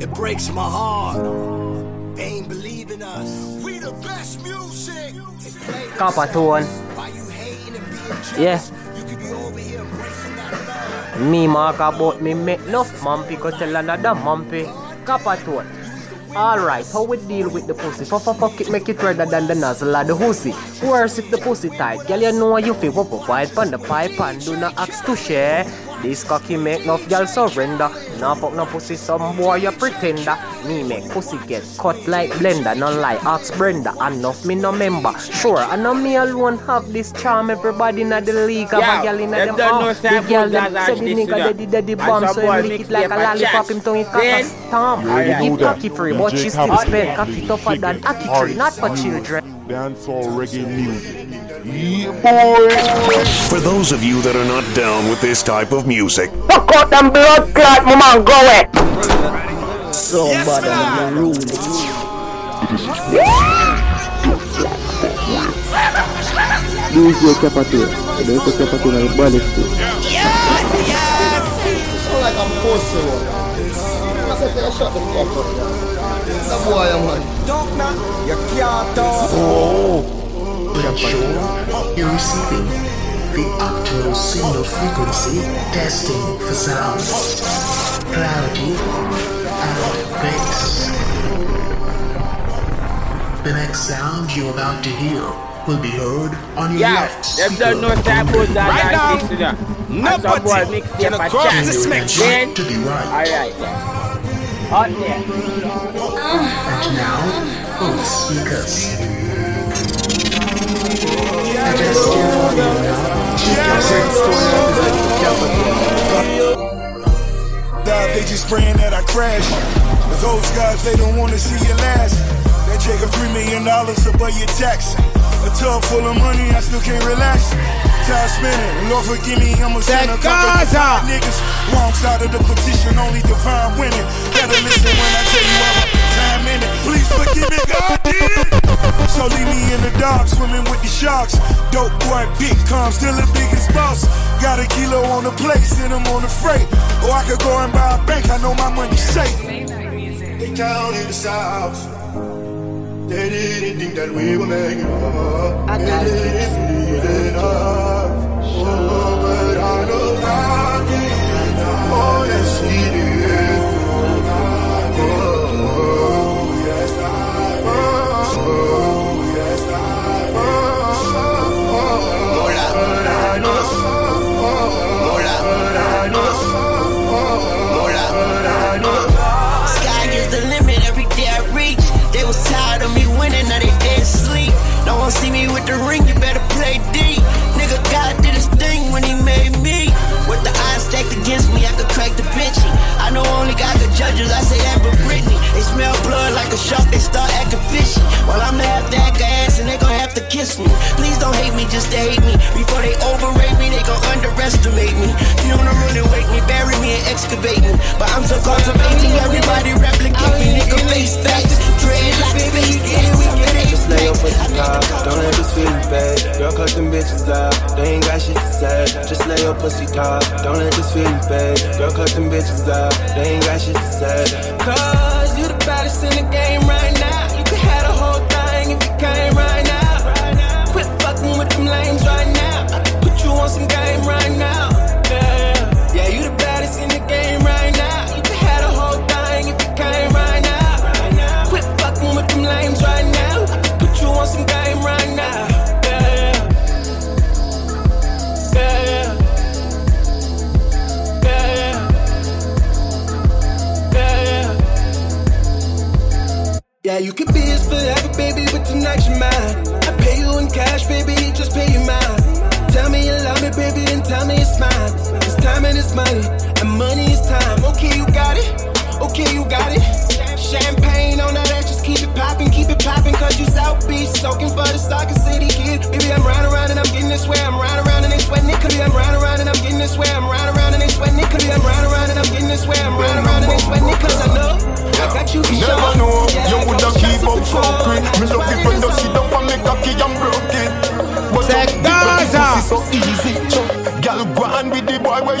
It breaks my heart. They ain't believing us. We the best music. Kapatone. Yeah. Me mark about me make enough mumpy cause tell another mumpy. Kapatone. Alright, how we deal with the pussy? Fuck, fuck, fuck it, make it redder than the nozzle of the hussy. Worse if the pussy tight. Girl, you know you feel up, wide on the pipe and do not ask to share. This cocky make enough girl surrender. Now fuck no pussy, some boy you pretender. Me make pussy get cut like blender. No lie, ask Brenda. Enough me no member. Sure, I know me alone have this charm. Everybody in the league have Yeah, a girl in them them don't know arm. The I'm girl them as say the nigga you know. daddy daddy And bomb. So boy him lick it like a lollipop. chat. Him tongue it cock Then- a stamp. Yeah, He give cocky free, DJ but she still spend cocky tougher than cocky tree. Not for children. Dance all reggae music. Yeah, boy. For those of you that are not down with this type of music, Fuck out them blood clot, my man, go away. So bad I'm the rude. DJ Capatura. DJ Capatura is ballistic. Sound like I'm pussy, one. I said, take a shot the fuck up. That boy, man. Don't knock, you can't talk. But ensure you're receiving the optimal signal frequency testing for sound, clarity, and bass. The next sound you're about to hear will be heard on your Yeah, left them speaker. don't know say I put that Right now, like this, you know. And some nobody can cross this mix. Then, to the right. alright, Out there. And now, both speakers. They just praying that I crash. But those guys, they don't wanna see you last. That Jacob three million dollars above your tax. A tub full of money, I still can't relax. Time spinning, Lord forgive me, I'm a sinner. Five niggas, wrong side of the petition, only divine winning. Better listen when I tell you I'm a time in it. Please forgive me, God did it. So leave me in the dark, swimming with the sharks. Dope boy, big calm, still the biggest boss. Got a kilo on the plate, send them on the freight. Or I could go and buy a bank, I know my money's safe. They counted the south. They didn't think that we were making it. They didn't believe in us. Oh, but I know God did. Oh, yes, He did. See me with the ring, you better play D. Nigga, God did his thing when he made me. Stacked against me, I could crack the Vinci. I know only God the judges, I say Amber Brittany. They smell blood like a shark, they start acting fishy. While I'm gonna have to act ass and they gon' have to kiss me. Please don't hate me just to hate me. Before they overrate me, they gon' underestimate me. Funeral and wake me, bury me and excavate me. But I'm so cultivating, everybody replicate me. Nigga face facts, dreadlocks, face yeah, we get it. Just lay your pussy down. Don't let this feeling fade. Girl, cut them bitches out. They ain't got shit to say. Just lay your pussy down. Don't let this feeling fade. Girl, cut them bitches out. They ain't got shit to say. Cause you the baddest in the game right now.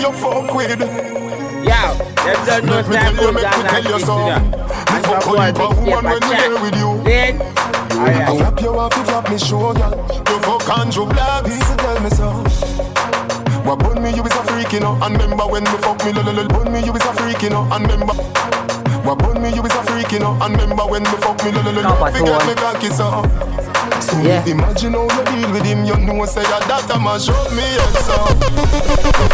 You fuck with. Yeah, Yo, them don't know time you, goes make me tell and you to something. And fuck some boy on you, big woman, when and there with you. Then, I flap you off, you flap me girl. You fuck Andrew Black, people tell me so. What bun me, you is a freak, you know. And remember when me fuck me, lol, bun me, you is a freak, you know. And remember. What bun me, you is a freak, you know. And remember when me fuck me, lol, Kappa forget me cocky, so. So Yeah. imagine how you deal with him, you know, say that that a mash up me head, so.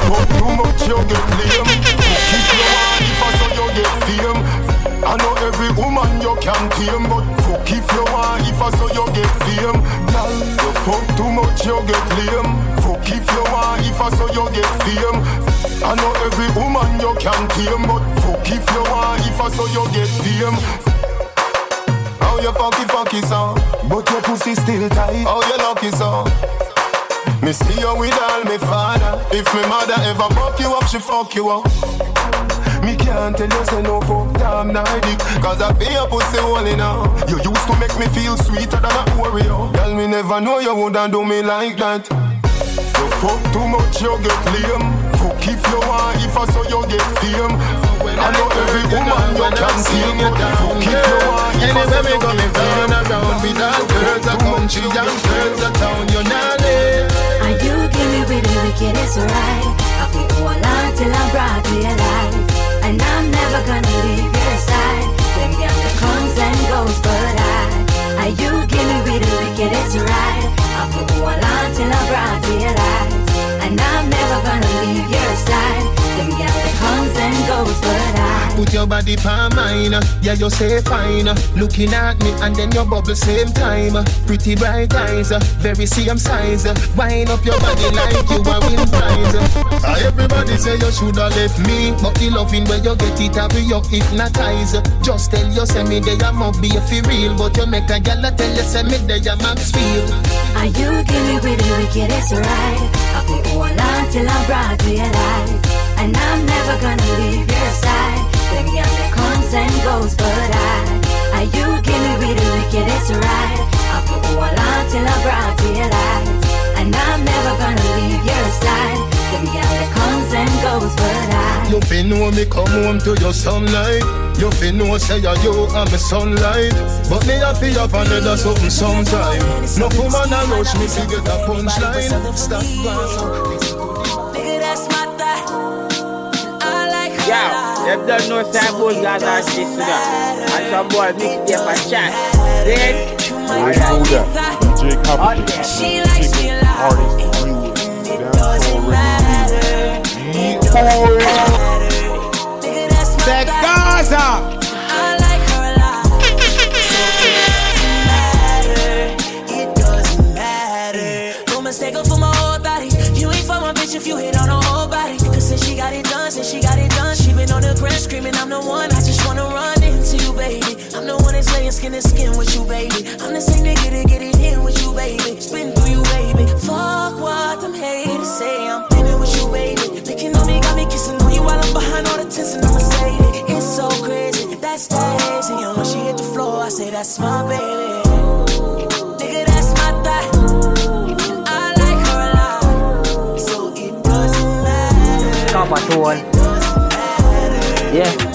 Fuck too much, you get lame. Fuck if you want, if I saw you get fame. I know every woman you can tame, but fuck if you want, if I saw you get fame. Girl, you fuck too much, you get lame. Fuck if you want, if I saw you get fame. I know every woman you can tame, but fuck if you want, if I saw you get fame. How you funky fucky son, but your pussy still tight. How you lucky son? Me see you with all me father. If me mother ever fuck you up, she fuck you up. Me can't tell you say no fuck damn Nordic Cause I feel your pussy only now You used to make me feel sweeter than a Oreo Girl, me never know you woulda do me like that You fuck too much, you get lame Fuck if you want, if I saw you get fame I know every woman you can see Fuck if you want, if I saw you get fame around with all girls, a country and girls, a town, you're not. And you give me the wickedest right. I feel hold on till I'm brought to your life. And I'm never gonna leave your side. Them that comes and goes, but I, I you give me the wickedest right. I feel hold on till I'm brought to your life. And I'm never gonna leave your side. Girl comes and goes, but I. Put your body palm mine, yeah you say fine. Looking at me and then your bubble same time. Pretty bright eyes, very same size. Wind up your body like you a win prize. Ah, Everybody say you shoulda left me, but the loving where you get it have you hypnotize. Just tell you say me they a must be a for real, but you make a gal tell you say me they a max feel. Are you give me with the wickedest right. I feel hold on till I'm brought to your life. And I'm never gonna leave your side. Them girl that comes and goes, but I, I you give me with the wickedest right. I feel hold on till I'm brought to your life. And I'm never gonna leave your side. Them girl that comes and goes, but I. You fi know me come home to your sunlight. You fi know say ya you are my sunlight. But me a fi have another something sometime. No woman a rush me fi get a punchline. Stop Nigga, that's my thigh. I like her. Yo, them don't know time goes down and shit to that. And some boy mix step and chat. Then, alright. DJ Copper, yeah. She likes me a lot. artist, music, It doesn't matter. It thigh. Gaza. I like her a lot. So it doesn't matter. If you hit on whole body. Cause since she got it done, since she got it done, she been on the ground screaming, I'm the one. I just wanna run into you, baby. I'm laying skin to skin with you, baby. That's crazy. And when she hit the floor, I say that's my baby. Nigga, that's my. I like her a lot, so it doesn't matter. Kappa tone. Doesn't matter. Yeah.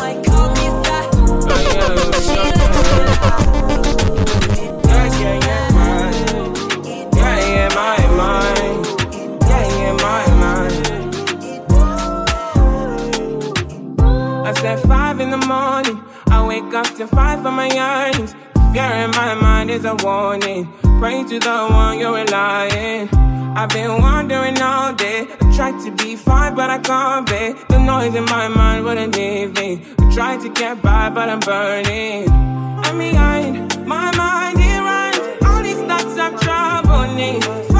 To fight for my yearnings. Fear in my mind is a warning. Pray to the one you're relying. I've been wandering all day. I tried to be fine, but I can't be. The noise in my mind wouldn't leave me. I tried to get by, but I'm burning. And behind my mind, it runs. All these thoughts of troubling.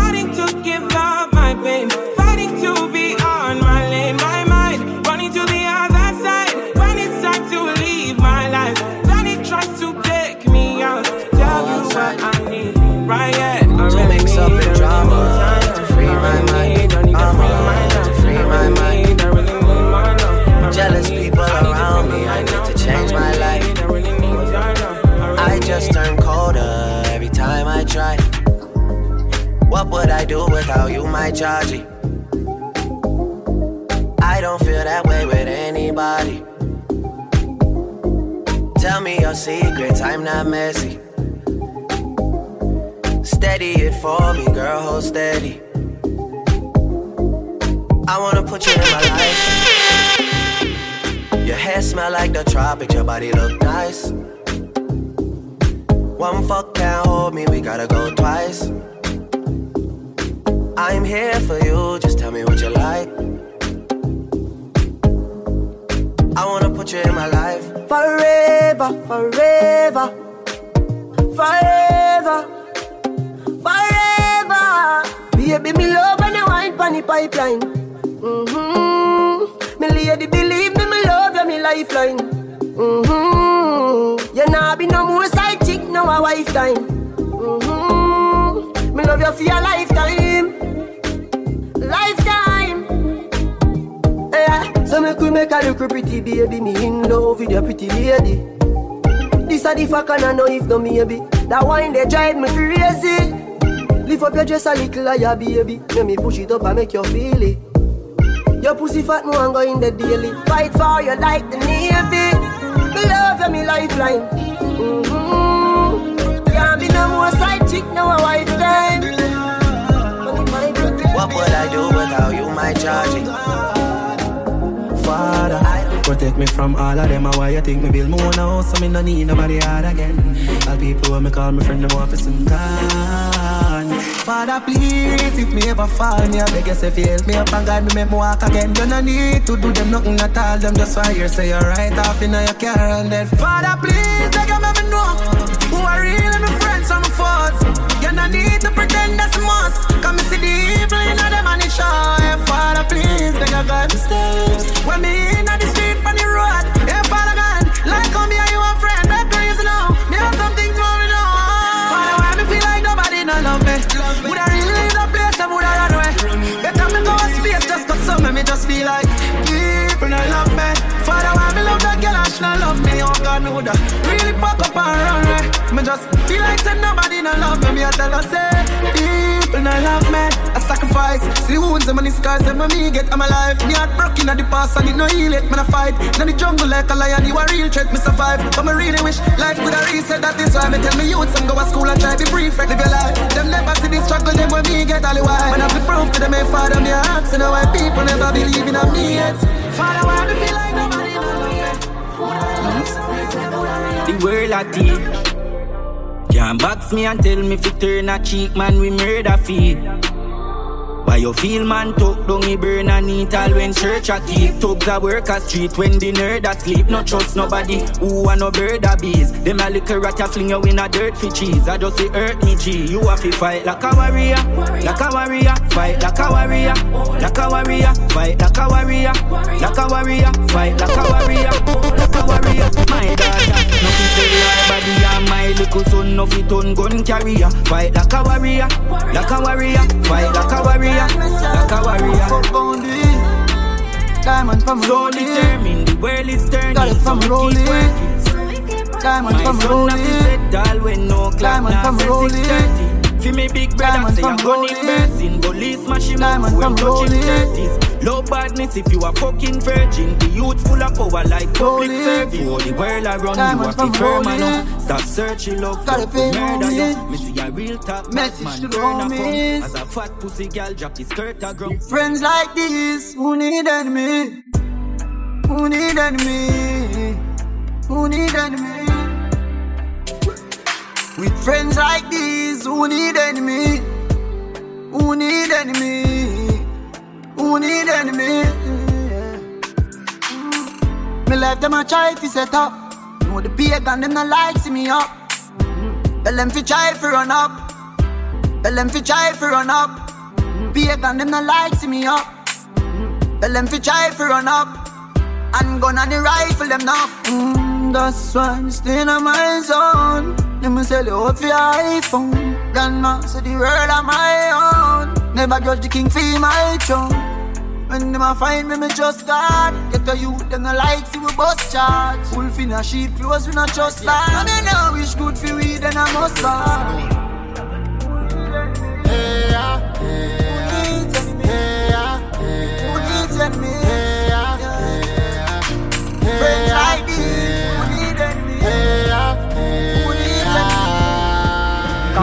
What I need. Right yet, I To really mix up the drama, to free I my mind. need, I need to I'm free to free my mind. need, I really need my love. I really Jealous people I need to around me, I need to change my life. I really need your love. I I really just turn colder every time I try. What would I do without you, my Chargy? I don't feel that way with anybody. Tell me your secrets, I'm not messy. Steady it for me, girl, hold steady. I wanna put you in my life. Your hair smell like the tropics, your body look nice. One fuck can't hold me, we gotta go twice. I'm here for you, just tell me what you like. I wanna put you in my life. Forever, forever, forever, forever. Baby, me love when you wine pon the pipeline. Mm-hmm. Me lady, believe me, me love you, me lifeline. Mm-hmm. You nah be no more side chick, no a wife time. Mm-hmm. Me love you for your lifetime, lifetime. Yeah. So me could make a look pretty baby, me in love with your pretty lady. This a the fuck and I know if no maybe. That wine they drive me crazy. Lift up your dress a little higher, baby. Let me push it up and make you feel it. Your pussy fat, no one go in the daily. Fight for you like the navy. Me love you, me lifeline. Mm-hmm. Can't be no more side chick, no a wife time. What would I do without you, my charging? Father, protect me from all of them. Why you think me build my own house? So me no need nobody hard again. All people when me call me friend, them want for some time. Father, please, if me ever fall, me I beg you say you help me up and God me make me walk again. You no need to do them nothing at all. Them just fire say you're right off in your car and then Father, please, beg you make me know who are really my friends and my foes. You no need to pretend that's a must. Come and see the evil in them and it show. Father, please, beg you God steps. When me in the street on the road, me just feel like people no love me. No love me? Oh God, me woulda really pop up and run away. Me just feel like say nobody no love me. Me I tell her say people no love me. I sacrifice, see wounds and many scars that me get. I'm alive. Me heart broken at the past and it no heal it. Man I fight. Now the jungle like a lion, you a real threat. Me survive, but me really wish life could have reset. That is why me tell me youth some go to school and try to brief, live your life. Them never see the struggle, them when me get all the while. Man I to prove to them, hey, father, me ask, and why people never believe in me yet. Father, why me feel like nobody world a teach. Can't box me and tell me fi turn a cheek, man. We murder feed. Why you feel man talk down me burn and eat when church a keep Thugs a work a street when the nerd a sleep No trust nobody who a no bird a bees Them a little rat a fling you in a dirt for cheese I just say hurt me G You have to fight like a warrior Like a warrior Fight like a warrior Like a warrior Fight like a warrior Like a warrior Fight like a warrior Like a warrior My daughter Nothing say my body and my little son No fit on gun carrier Fight like a warrior Like a warrior Fight like a warrior from so determined, the world is turning. Got it from so rolling. Diamond from rolling. have to settle when no clock Diamond from rolling. 6:30. Fi me big brother say from a gun in rolling. police up Diamond from touching rolling. thirties. Low badness if you a fucking virgin. The youth full of power like public Rolling. service. For the world around you Diamond have from to firm up. Stop searching love, Gotta love pay to murder you. Me see a real top Message man to turn up. As a fat pussy girl drop the skirt a ground. Friends like these, who need enemy? Who need enemy? Who need enemy? With friends like these, who need enemy? Who need enemy? Who need enemy? Me life them a try fi set up. Know the pagan them not like see me up. Tell them fi try fi run up. Tell them fi try fi run up. Pagan them not like see me up. Tell them fi try fi run up. And gun on the rifle them now. Mm, that's why I'm staying on my zone. Let me sell you up for your iPhone. Grandma say the world on my own. Never judge the king for my throne. When them a find me, me just God. Get to youth, them no like see we bust charge. Wolf in a sheep clothes, we not trust that. I mean, now wish good for we, then I must start.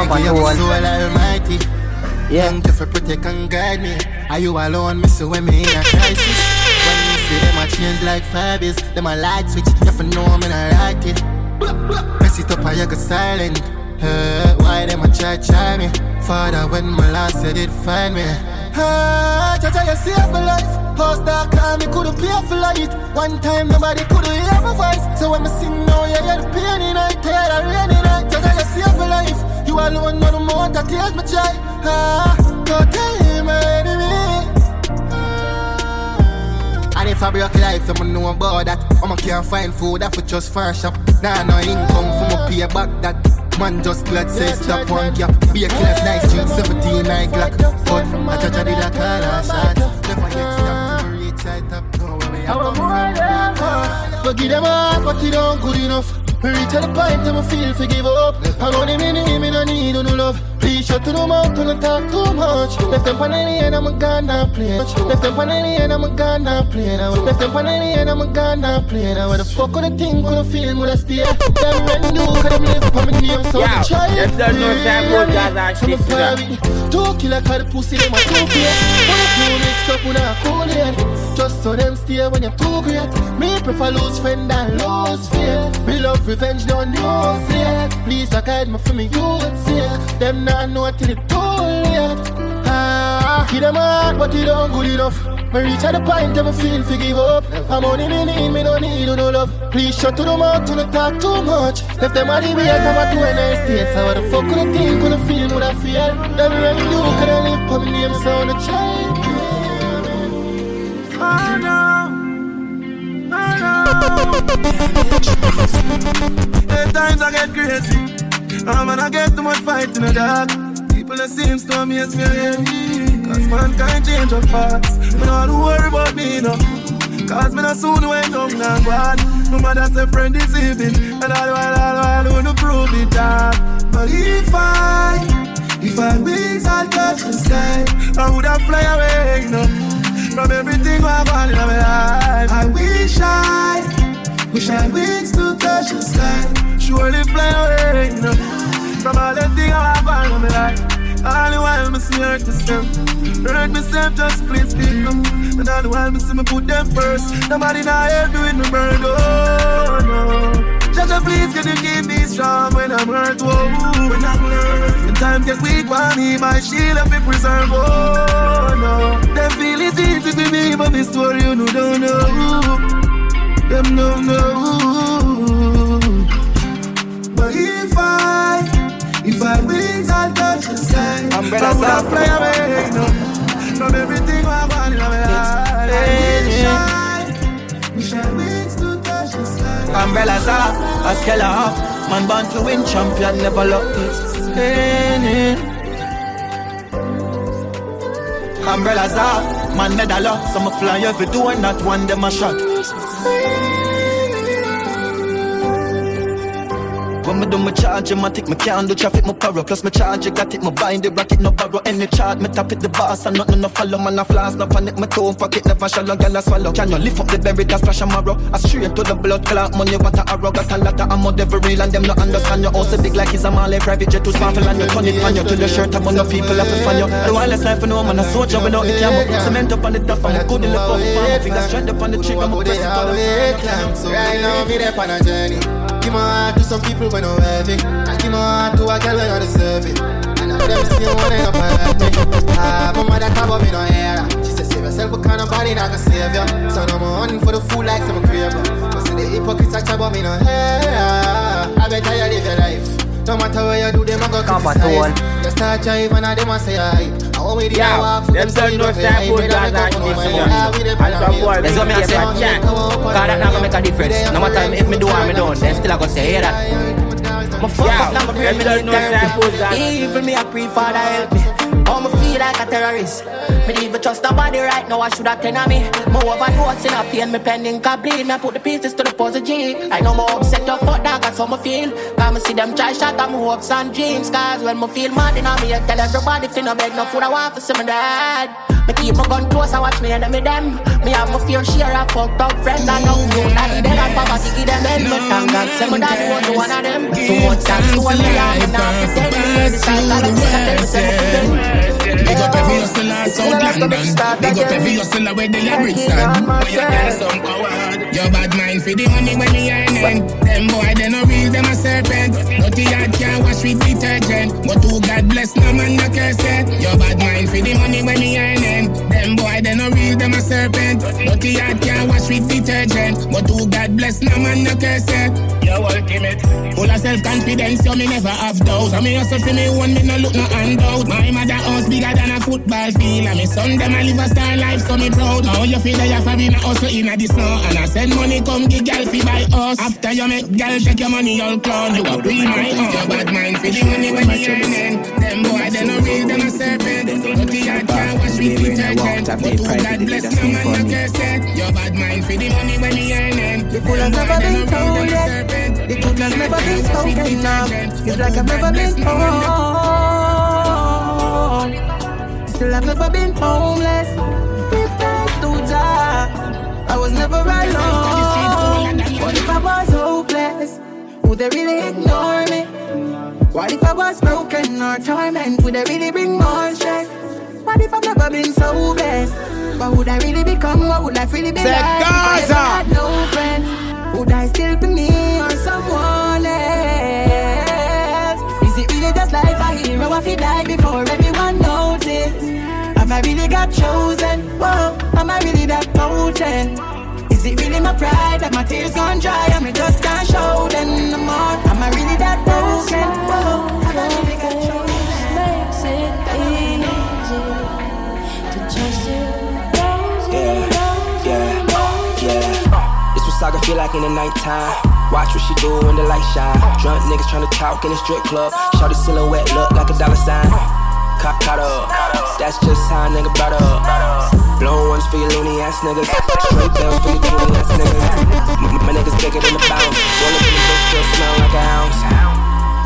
Kapatone. soul almighty. Yeah. Young to protect and guide me. Are you alone, miss when me in a crisis? When you see them a change like fabis, them a light switch, you for know I'm in a it. Press it up you go silent. Uh, why them a try try me? Father, when my last said it find me. Ah, Jaja, you save my life. Post dark and me couldn't pay for light. One time nobody could hear my voice. So when me sing now, you hear the pain in night, you hear the rain in night. Jaja, you save my life. You alone know the more that tears my. Ah, go tell him my enemy. And if I break life, someone know about that. I'ma can't find food, I for just fire shop. Nah, no income for my pay back that. Man just glad say stop one gap. Be a killer's nice street, 17 nine Glock. But I judge I did a call a shot. Never get stuck, never reach I top. No way I come from. Forgive them all, but it don't good enough. Reach at the point that I feel for give up. I know them in the me no need no love. Please shut to the mouth, don't talk too much. Left them on any end, I'm a gun now playing. Left them on any end, I'm a gun now playing. Left them on any end, I'm a gun now playing. Where the fuck could I think, could I feel, would I stay? Them red do, could I live for me name, so I try. them don't know time about jazz and So me shit, Two killer car pussy, them a two face. One two mixed up with a cool head. Just so them stay when you're too great. Me prefer lose friend than lose faith. Me love revenge, don't know fear. Please I guide me for me youth sake. Them not know till it too late. Ah, give them heart, but it don't good enough. Me reach at the point that me feel to give up. I'm only me need, me don't need no love. Please shut to the mouth, to not talk too much. Left them at the way, I come out to a nice state. So what the fuck could I think, could I feel, would I feel? Them really do, could I live for me name, sound a child. Oh no. At times I get crazy. Oh get too much fight in the dark. People that seem to as me heavy. Cause mankind change up fast. Me don't worry about me no. Cause me not soon when down and. No matter say friend deceiving. And all while, all while, wanna prove it that. But if I, if I wings, I'll touch the. I would have fly away, know. From everything I've had in my life. I wish I, wish I wings to touch the sky. Surely fly away, you know. From all the things I've had in my life. All the while, me see hurt myself. Hurt myself, just please people. And all the while, me see me put them first. Nobody now help me with me burn, oh no. Jaja, please, can you keep me strong when I'm hurt, whoa. When I'm hurt. When time get weak, for me, my shield up be preserved, oh no. Them feel it easy to but this story you know don't know. Them don't know. But if I, if I wings, I'll touch the sky. I would have sound. fly away, know, from everything I've had in my life. I wish I, wish I wings to touch the sky. Umbrellas off, a scale off. Man born to win, champion never lost it. Umbrellas off, man medal up. Some fly every door, not one them a shot. When me do my charge, my me can't do traffic, my power. Plus me charge, you got it, my bind the bracket, no borrow any chart. Me tap it the boss, and nothing no follow. Man a flash, no panic, my toe pocket never shallow, girl a swallow. Can you lift up the berry, that splash a marrow? A straight to the blood clot, money what a arrow. Got a lot of ammo, devil real, and them no understand you. Also big like it's a Malay private jet to sparkle, and you turn it on you till your shirt, I'm on no people have to find you. The wireless life, know, man a soldier without the camera. Cement up on the duff, I'm good in the phone. Fingers straight up on the trigger, I'm a press it on the Right now, me there on a journey. Give my heart to some people when I'm heavy. I give my heart to a girl when I deserve it. And I them still wanna up hurt me. Ah, my mother talk about me no her. She said save yourself, but kind of body not gonna save you. So more hunting for the fool like some craver. But see the hypocrites a chat me no hear. I better you live your life. No matter where you do, them I go criticize. You start jive and I them a say hype. I want me to Yeah, them don't know don't time hype. for Better that and for no this money. one. We And some boy, That's what me I say. Cause that not gonna make a difference. No matter if me do or me don't, then still I go say, hear that. My fuck Yeah, up, now my brain, me don't know time for that. therapy. Even me, I pray that help me. Oh, me feel like a terrorist. Me even trust nobody right now, I should have ten on me. More overdose in a pain, me pending can bleed. Me put the pieces to the puzzle G. I know more upset up, fuck that, that's how me feel. Cause me see them try shot at my hopes and dreams. Cause when me feel mad in me, I tell everybody, if no beg no food, I want for some of that. Me keep my gun close and watch me enemy them. Me have my fair share of fucked up friends and no food. Daddy dead and poverty give them end. Me thank God, say my daddy was one of them. Too much time me and me not pretend. Me hear the sound of the kiss and tell me say me. Big up every hustler South London. Big up every hustler where the lyrics stand. But you tell some coward. Your bad mind for the money when you earning. Them boy they no real, them a serpent. Dirty yard can't wash with detergent. But who God bless no man no curse it. Your bad mind for the money when you earning. Them boy they no real, them a serpent. Dirty yard can't wash with detergent. But who God bless no man no curse it. You're ultimate. Full of self confidence, you me never have doubt. I me hustle for me one, me no look no handout. My mother house bigger than a football field. And me son them a live a star life, so me proud. Now you feel that you're for me no hustle in the snow. And I send money come get girl fi buy us. After you make girl take your money, you'll clown. You a be my own. Your bad mind for the money when you earning. Them boy they no real, them a serpent. Dirty yard can't wash with detergent. But who God bless no man no curse it. Your bad mind for the money when you earning. The fool has never been told yet. The truth has never been spoken now. It's like I've never been home. Still I've never been homeless. If thanks to Jah, I was never alone. What if I was hopeless? Would they really ignore me? What if I was broken or torment? Would they really bring more stress? What if I've never been so blessed? What would I really become? What would I really be Say like? If I had no friends? Would I still be me or someone I really got chosen? Whoa, am I really that potent? Is it really my pride that my tears gone dry and me just can't show them no more? Am I really that broken? Whoa, have I really got chosen? Makes it easy to trust you. Yeah, yeah, yeah. This what Saga feel like in the nighttime. Watch what she do when the light shine. Drunk niggas tryna talk in the strip club. Shorty silhouette look like a dollar sign. Caught, caught up. That's just how a nigga brought up. Blown ones for your loony ass niggas. Straight bells for your loony ass niggas. M- My niggas bigger than a bounce. Roll up in the bitch, still smell like a ounce.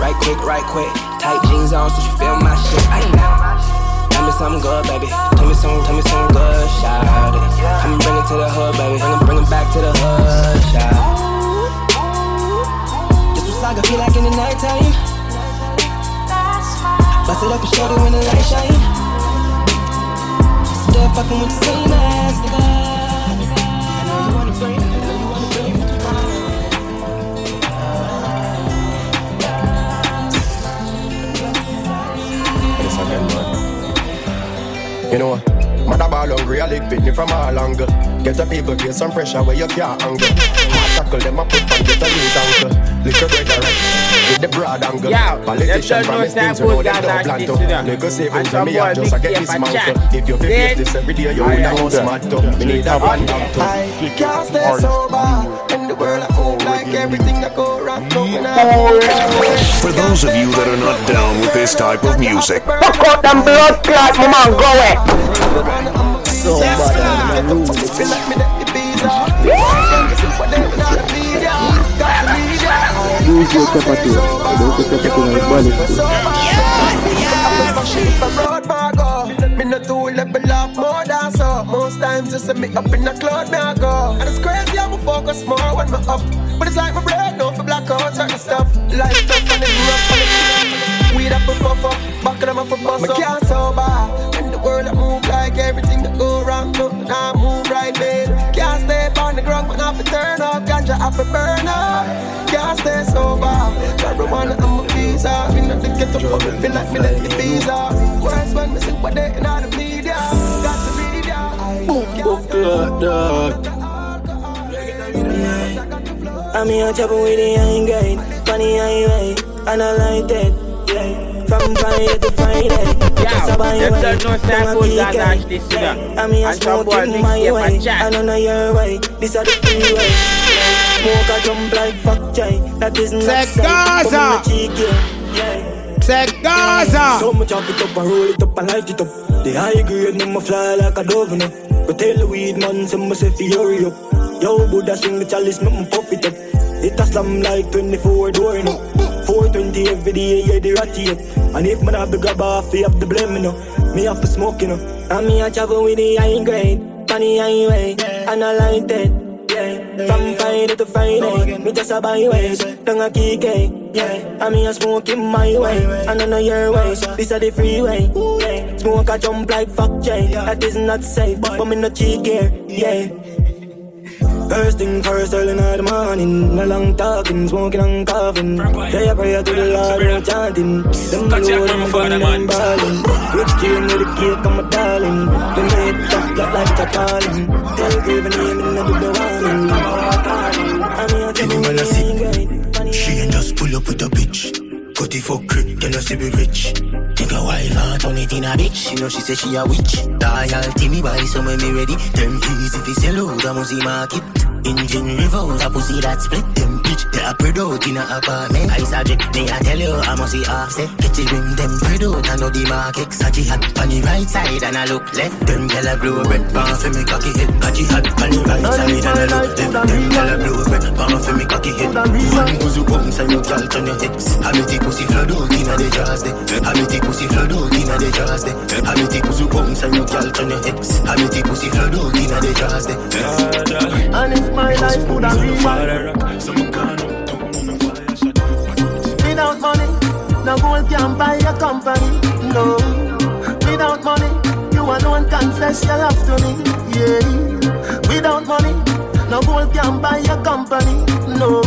Right quick, right quick. Tight jeans on so she feel my shit. I Tell me something good, baby. Tell me something, tell me something good, shout it. Come bring it to the hood, baby. Bring it, bring it back to the hood, shout This what Saga feel like in the nighttime. Bust it up and show it when the light shine. Still fucking with the same ass, nigga. I know you wanna I know you know, mother ball hungry, I lick me from all angle. Get the people feel some pressure where you can't angle. Hard tackle them, I put on get a new ankle. Liquor bread, alright. With the broad angle. Yeah, Politician promise things, time you know good them don't plan to. to them. Liquor savings, And and me, I just I get this for If you feel this every day, you Aye, would aye. have most mad. Me need a one down too. I can't stay sober in the world I move like everything that go wrong. For those of you that are not down with this type of music, Fuck out them blood clot, my man, go away. So bad, I'm in the Use your capato. Don't take capato na ballistics. Me no two level up more than so Most times you see me up in the cloud me I go And it's crazy how me focus more when me up But it's like my brain no for black out certain stuff Life tough and it rough and it Weed up and puff up Back of them up and bust up Me can't sober In the world I move like everything that go wrong Nothing I move right babe Can't stay on the ground but not for turn up. Ganja have to burn up. Can't stay sober. Marijuana I'm a visa Me not to get up but me feel like me let the visa Words when me see what they in all the media. Got the media. Boom, boom, dog. I'm here chopping with the young guy, funny highway, and I like that. Yeah. From Friday to Friday, by them way, don't know down a Star Food peak guys guy. actually see that. And some boy smoking my way. I don't know your way. This are the freeway. Smoke a jump like fuck jay. That is not safe. Gaza. Come in the cheek, yeah. yeah. Say Gaza. So much chop it up and roll it up and light it up. The high grade number fly like a dove, no. But tell the weed man, some must say hurry up. Yo, Buddha sing the chalice, me puff it up. It a slam like 24 door, no. 420 every day, yeah, the ratty up. And if man have the grab off, he have the blame, you know. Me have to smoke, you. And me a travel with the high grade. Funny highway, and I like that. From Friday to Friday, me just a byway, don't a kick yeah. I mean I smoke in my way, and I know your ways. This is the freeway. Smoke a jump like fuck J, that is not safe, but me no cheek here, yeah. First thing first, early in the morning. No long talking, smoking and coughing. Say a prayer to the Lord, no chanting. Them the Lord, them fun and balling. Rich king with the cake, I'm a darling. Them make tough, like like a calling. Tell Craven name and I do the warning. I mean, I tell you when I She ain't just pull up with a bitch. It for crit, tell us to be rich. Think a wife and turn it in a bitch. You know she say she a witch. Loyalty me buy some when me ready. Them keys if it's yellow, the must market. Engine revolve, a pussy that split them bitch. They are spread out in a apartment. I subject me, I tell you, I must see offset. Get it ring them spread out, I know the market. Sachi hat on the right side, and I look left. Them tell a blue red, bomb for me cocky head. Sachi hat on the right side, and I look left. Them tell a blue red, bomb for me cocky head. One you bounce and you girl turn your hips. How me take pussy flood out in a the jaws there. How me take pussy flood out in a the jaws there. How me take pussy bounce and you girl turn your hips. How me take pussy flood out in a the jaws there. And if my life would have been Without money, no gold can buy a company. No, without money, you alone confess your love to me. Yeah, without money, no gold can buy a company. No,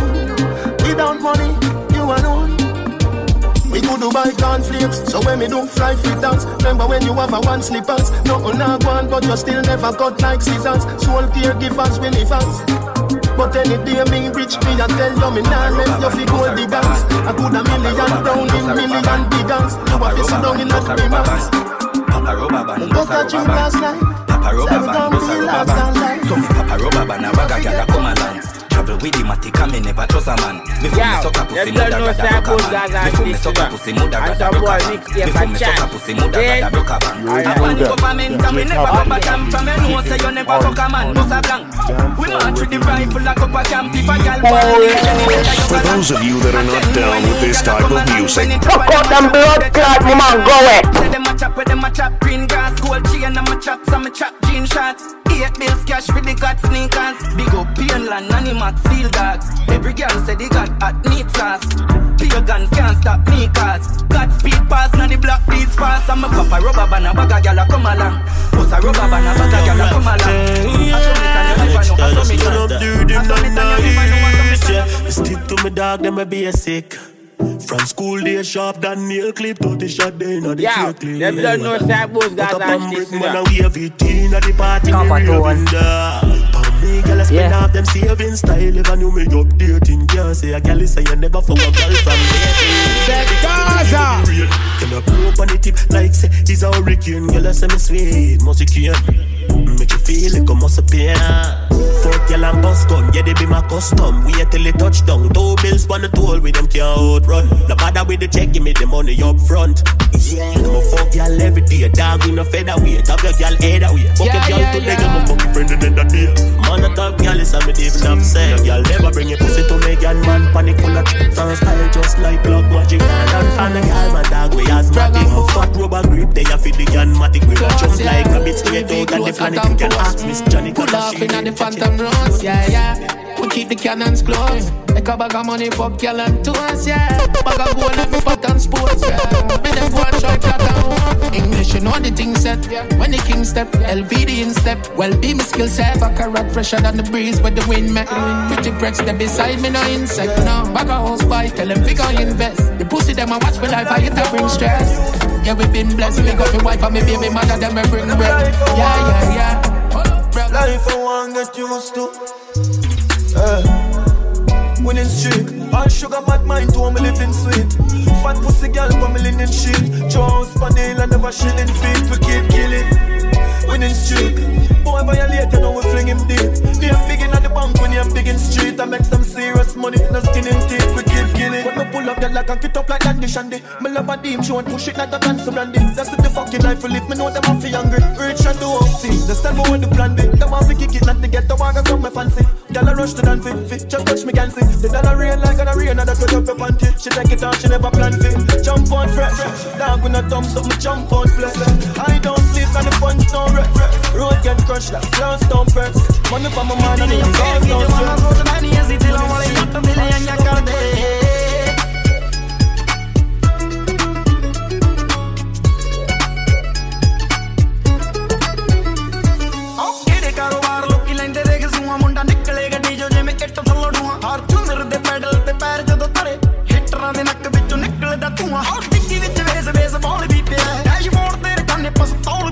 without money, you alone. We could do buy cornflakes, so when we do fly fit dance Remember when you have a one slippers Nothing oh, not one, but you still never cut like scissors Soul caregivers, we live fast but any day me rich me I tell you me nah left you fi gold diggers. I could a million down in million biggers You have to sit down in a months. Papa rubber band, Look at you last night. Papa rubber band, down bust a me rubber band. So me papa rubber band, a ragga gyal a come with him, a tick and me never trust a man. Me for me Yo, suck a pussy, them mother don't know rather say broke a about man. Gaza Me for me and suck a this pussy, one. mother And rather some broke a boy man. mix Me here for for me suck a chat. pussy, mother Then- rather broke a man. Yeah, I want yeah. government and me never go back and from me know say you never fuck a man, bust a blank. We march with the rifle like up a camp if a gyal oh, want leave. For those of you that are not down with this type of music, Fuck out them blood clot, me man, go away. Say them a chop with them a chop green grass, gold chain and my chop, some chop jean shots. Eight bills cash for the got sneakers. Big up Painland, Animax, Field Dogs. Every girl say they got hot neat sauce. Pure guns can't stop me cars. Got speed pass, now the block these fast. I'm a papa rubber band, a bag a gyal a come along. Bust a rubber band, a bag a gyal a come along. I saw me can you never I saw me Stood can. up, do them I saw me not can you never I saw me nice, can. yeah. Me Stick to my dog, them a basic. From school day sharp, than nail clip, 30 shot day, now the Yo, cake clip. them don't know say about Gaza Put up and on this brick, man, one. and wave it in at the party, me Copper raving da. Girl, I spend Yeah. half them saving style. If I knew me updating, can't say a girl is say you never fuck a girl from dating. Gaza. Can I pull up on the tip like say he's a hurricane? Girl, I say me sweet, must you can Make you feel like a must pain. Fuck girl and bust gun, yeah they be my custom. Wait till it touch down. Two bills on the toll with them can't outrun. No bother with the check, give me the money up front. Yeah, I'm a fuck girl every day. Dog with no featherweight. Have your girl head away. Fuck Yeah, your girl yeah, today, yeah. I'm a fucking friend in that day. Man, a top girl is a me even have sex. Your girl never bring your pussy to me, girl man. Panic full of tricks and style just like clock magic. And I'm fan the girl, man, dog we asthmatic. My fat rubber grip, they a fit the matic. We a jump like rabbits straight out and the planet. You can ask Miss Johnny, Pull cause off in the phantom runs, yeah, yeah. We keep the cannons close. Make a bag of money for girl and tours, yeah. Bag of gold every pattern sports, yeah. Me them go and try platinum. English, you know the thing set. When the king step, LVD in step. Well, be my skill set. Back a rock fresher than the breeze with the wind make. Pretty breaks they beside me, no insect, no. Bag a house buy, tell them figure invest. The pussy them a watch me life, I hit to bring stress. Yeah, we been blessed. We got the wife and me baby mother, them we bring bread. Yeah, yeah, yeah. Life I want get used to. Uh, winning streak. All sugar mad mind to me living sweet. Fat pussy girl for me linen sheet. Jones and never shilling feet. We keep killing. Winning streak. Boy violate, you know we fling him deep. Name big in at the bank when you're big in street. I make some serious money, no skin in teeth. We keep killing. When me pull up, get like and get up like Dandy Shandy. Me love a deem, she want push it like a dance brandy. That's the fucking life we live. Me know them have fi hungry. Rich and do see. They stand me with the plan B. Them want fi kick it, not to get the wagon, so me fancy. Girl a rush to dance fit. Just touch me can see. The dollar rain like on a rain, and that put up your panty. She take it off, she never plan fit. Jump on fresh. Dog with no thumbs up, jump on flesh. I don't live and the punch don't rep Road get crushed like glass don't press. Money for my man and the cars don't stress. You want to go Si te lo vuole io, tu mi legna a million, you cadere. ਦੇ ਨੱਕ ਵਿੱਚੋਂ ਨਿਕਲਦਾ ਧੂਆਂ hot ਡਿੱਗੀ ਵਿੱਚ ਵੇਸ ਵੇਸ ਬੋਲ ਵੀ ਪਿਆ ਡੈਸ਼ਬੋਰਡ ਤੇ ਰਕਾਨੇ ਪਸਤੌਲ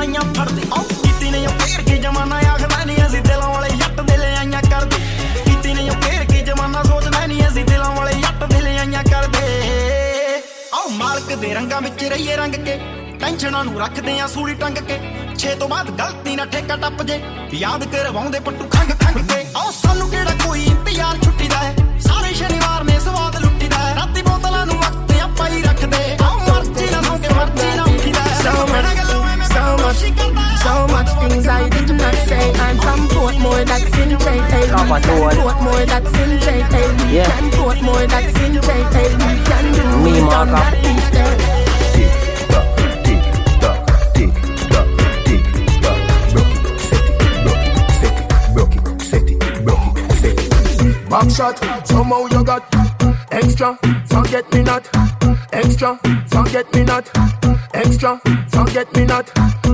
ਦਵਾਈਆਂ ਫੜਦੇ। ਆਉ ਕੀਤੀ ਨੇ ਉਹ ਫੇਰ ਕੀ ਜਮਾਨਾ ਆਖਦਾ ਨਹੀਂ ਅਸੀਂ ਦਿਲਾਂ ਵਾਲੇ ਜੱਟ ਦੇ ਲਿਆਈਆਂ ਕਰਦੇ। ਕੀਤੀ ਨੇ ਉਹ ਫੇਰ ਕੀ ਜਮਾਨਾ, ਸੋਚਦਾ ਨਹੀਂ ਅਸੀਂ ਦਿਲਾਂ ਵਾਲੇ ਜੱਟ ਦੇ ਲਿਆਈਆਂ ਕਰਦੇ। ਆਉ ਮਾਲਕ ਦੇ ਰੰਗਾਂ ਵਿੱਚ ਰਹੀਏ ਰੰਗ ਕੇ, ਟੈਨਸ਼ਨਾਂ ਨੂੰ ਰੱਖਦੇ ਆ ਸੂਲੀ ਟੰਗ ਕੇ। ਛੇ ਤੋਂ ਬਾਅਦ ਗਲਤੀ ਨਾ ਠੇਕਾ ਟੱਪ ਜੇ ਯਾਦ ਕਰਵਾਉਂਦੇ ਪੱਟੂ ਖੰਗ ਖੰਗ ਕੇ। ਆਉ ਸਾਨੂੰ ਕਿਹੜਾ ਕੋਈ ਇੰਤਜ਼ਾਰ ਛੁੱਟੀ ਦਾ ਹੈ? ਸਾਰੇ ਸ਼ਨੀਵਾਰ ਨੇ ਸਵਾਦ ਲੁੱਟੀ ਦਾ ਹੈ। ਰਾਤੀ ਬੋਤਲਾਂ ਨੂੰ ਵਕਤ ਆਪਾਂ ਹੀ ਰੱਖਦੇ so much, things I did not say. I'm from Portmore, that's in JA. We can Portmore, that's in JA. We can Portmore, that's in JA. We can do it on that beach there. Back shot, somehow you got extra, forget me not. Extra, forget me not. Extra, forget me not.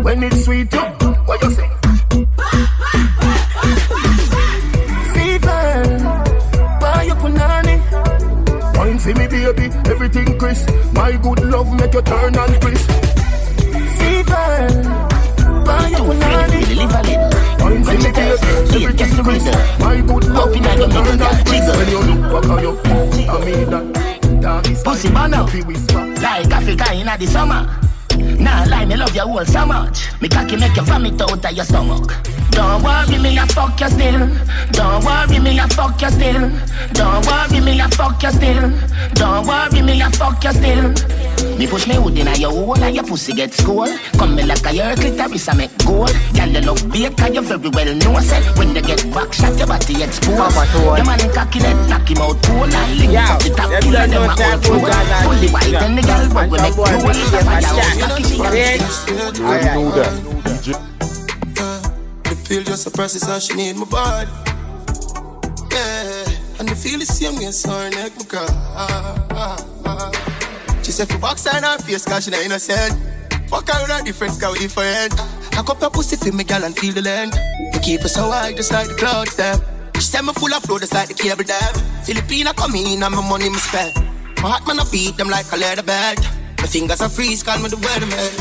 When it's sweet, you, what you say? Fever, buy your punani. Wine see me baby, everything crisp. My good love make you turn and crisp. Fever, buy your punani. Wine see me baby, everything crisp. My good love make you turn and crisp. When you look back on you, I mean that. Dog is Pussy bono, like Africa in the summer. Nah, lie, me love you all so much. Me cocky make you vomit out of your stomach. Don't worry me, I fuck you still. Don't worry me, I fuck you still. Don't worry me, I fuck you still. Don't worry me, I fuck you still. Me push me hood in your hole and your pussy get school. Come me like a your clitoris, I make gold. Girl, you love bake and you very well know say when they get back shot, your body exposed. Your man cocky that knock him out cool and link up the top killer them a all cool. Fully white and the girl but we make cool. I know that. The pill just suppresses how she need my body. Yeah, and the feel the same way, so her neck, my girl. She said, for box on her face, cause she not innocent. Fuck her with her difference, cause we different. I cup your pussy for me, girl, and feel the land. We keep us so high, just like the clouds, them. She said, me full of flow, just like the cable dam. Filipina come in, and my money, me spend. My heart, man, I beat them like a leather belt. My fingers are freeze, call me the weatherman.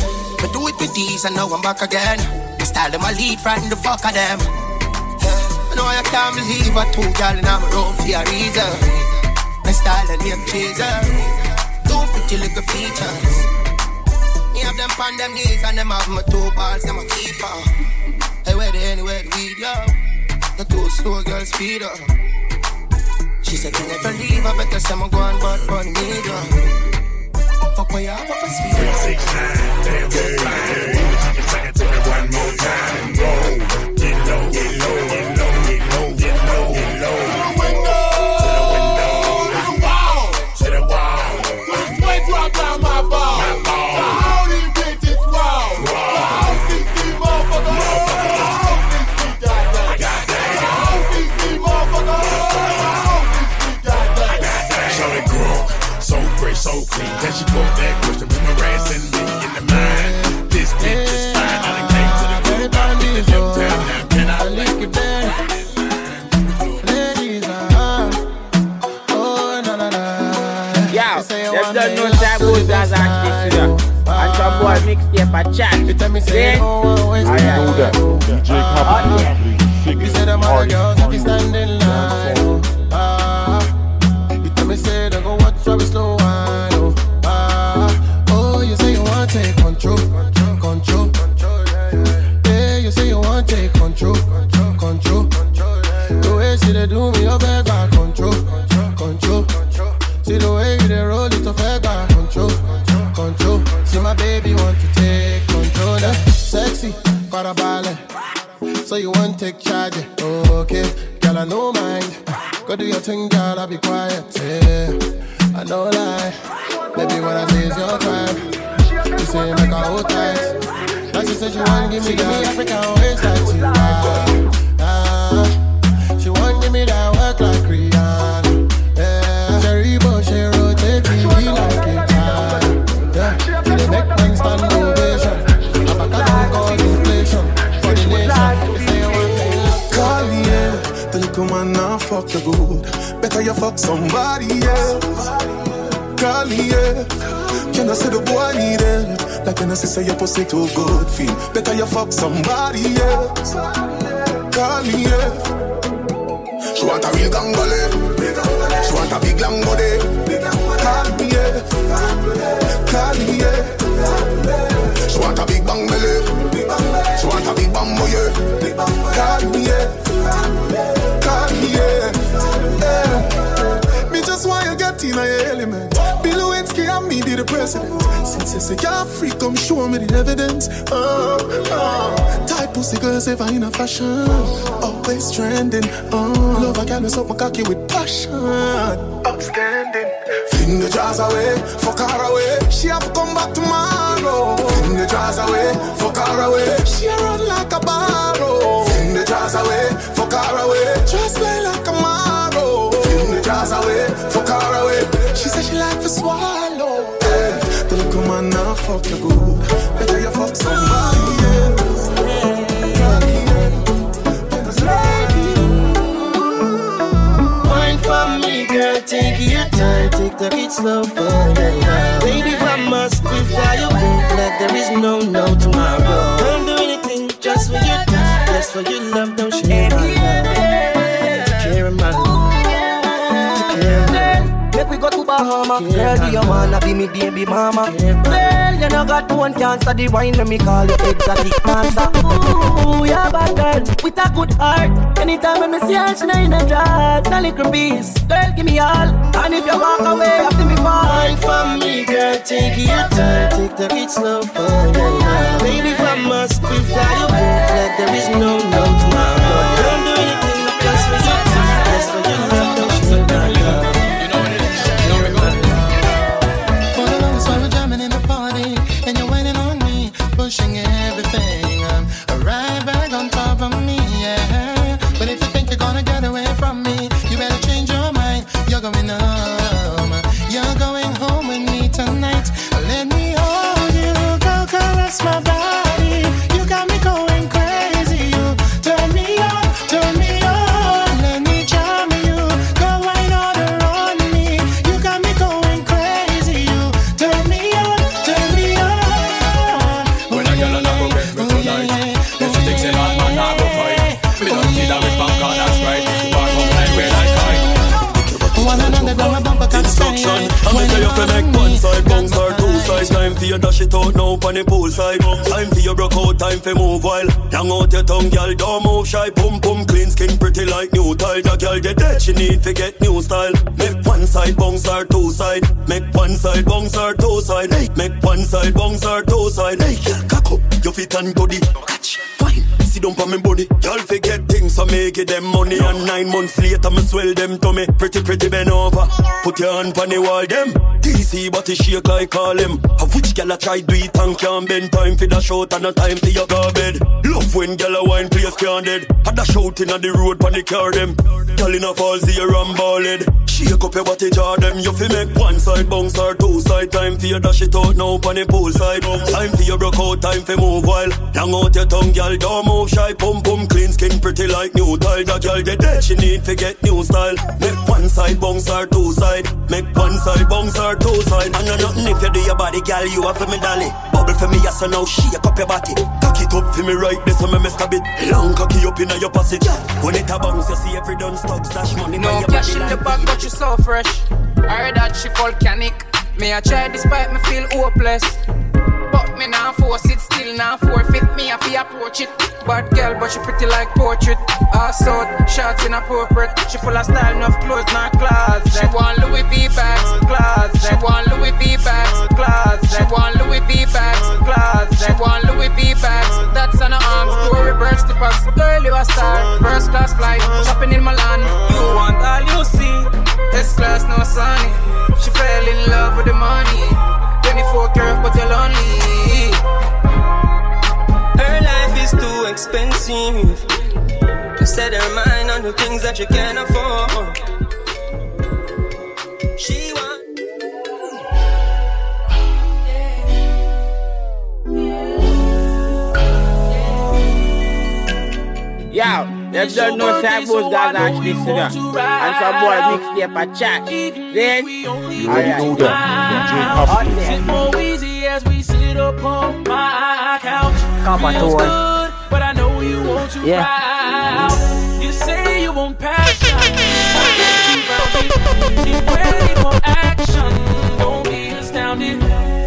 But do it with these, and now I'm back again. The style them I lead, frighten the fuck of them. I know I can't believe I two y'all in my room for a reason. My style and name chaser. Two pretty little features. Me have them on them knees and them have my two balls, them a keeper. Hey, where they anywhere the weed, yo. The two slow girl speed up. She said, you never leave, I better say I'm going but run me down. Fuck where you have up a speed. 369, damn, fine. Sing it one more time and. Then she broke that question with my ass and me in the mind. This bitch is fine. I done came to the group. I did the time. Now can I lick it there? Ladies, uh, oh, them don't know that have to goes live as inside, you know. And some boy mixtape a chat. You tell me say, See? oh, always know that. DJ Kapatone, You say them other girls if you stand in line, pussy too good, feel. Better you fuck somebody else. Call me, yeah. She want a real gangole. She want a big long body. Call me, yeah. Call me, yeah. She want a big bang belly. She want a big bamboo, yeah. Call me, yeah. Call me, yeah. yeah. Me just want you get in your element. Bill Lewinsky and me be the president. Since say you're free, come show me the evidence. Oh, oh. Type pussy girls ever in a fashion. Always trending. Oh, love girl who's up my cocky with passion. Outstanding. The jars away, fuck her away. She have to come back tomorrow. Fling the jars away, fuck her away. She run like a barrow. The jars away, fuck her away. Just like fuck you good. Better you fuck somebody else. Wine for me, girl, take your time, take the it slow for you now. Baby, go. Girl, do you wanna be me baby mama? Girl, you know got one cancer. The wine when me call you exotic dancer. Ooh, yeah, bad girl with a good heart. Anytime when me see her, she in a dress, a little piece. Girl, give me all. And if you walk away, after me fall. Wine for me, girl, take your time, take the it slow for you now. Baby, if I must be fly you boot like there is no no tomorrow. Out now on the pool side. Time for you broke out, time for move while long out your tongue, girl. Don't move shy, pum pum clean skin, pretty like new tile. The girl get dead, she need to get new style. Make one side bounce or two side. Make one side bounce or two side. Make one side bounce or two side. Hey, girl, cock up your feet and body. Catch, sit down for me body. Girl forget things, so make it them money. And nine months later, me swell them to me. Pretty, pretty bend over. Put your hand on the wall, them. DC, but it shake like call him. A which gal I try do it and can't bend time for the shout and no time for your go bed. Love when gal a wine place can't dead. Had a shouting on the road pon the car them. Gal in a fall zero and balled. Shake up your body jar them. You fi make one side bounce or two side. Time for you dash it out now pon the pool side. Time for you broke out, time for move while. Long out your tongue, gal don't move shy. Pum pum clean skin, pretty like new tile. The gal get dead, she need to get new style. Make one side bounce or two side. Make one side bounce or two side. And no nothing if you do your body, gal, you have for me dolly. Bubble for me, yes, so now shake up your body. Cock it up for me right, this so me mess a bit. Long cocky up in your passage. When it a bounce, you see every done stock stash money. No cash in the bag, but you so fresh. I heard that she volcanic. Me I try despite me feel hopeless it, me now force it, still now forfeit. Me if you approach it. Bad girl, but she pretty like portrait. Ass out, shots inappropriate. She full of style, enough clothes, not closet. She want Louis V bags, closet. She want Louis V bags, closet. She want Louis V bags, closet. She want Louis V bags. That's on her arms, story reverse to pass. Girl, you a star, first class flight, shopping in Milan. You want all you see. S class, no sunny. She fell in love with the money. 24 curve, but you're lonely. Her life is too expensive. You set her mind on the things that she can't afford. She wants. Yo, if don't know guys actually sit up and some boy up a chat, then you already know that. Right. Yeah. Yeah. Yeah. Yeah. Yeah. Yeah. Yeah. Yeah couch? Come on, Feels Toy. good, but I know you want to Yeah. ride out. You say you want passion, but you found it. Get ready for action. Don't be astounded.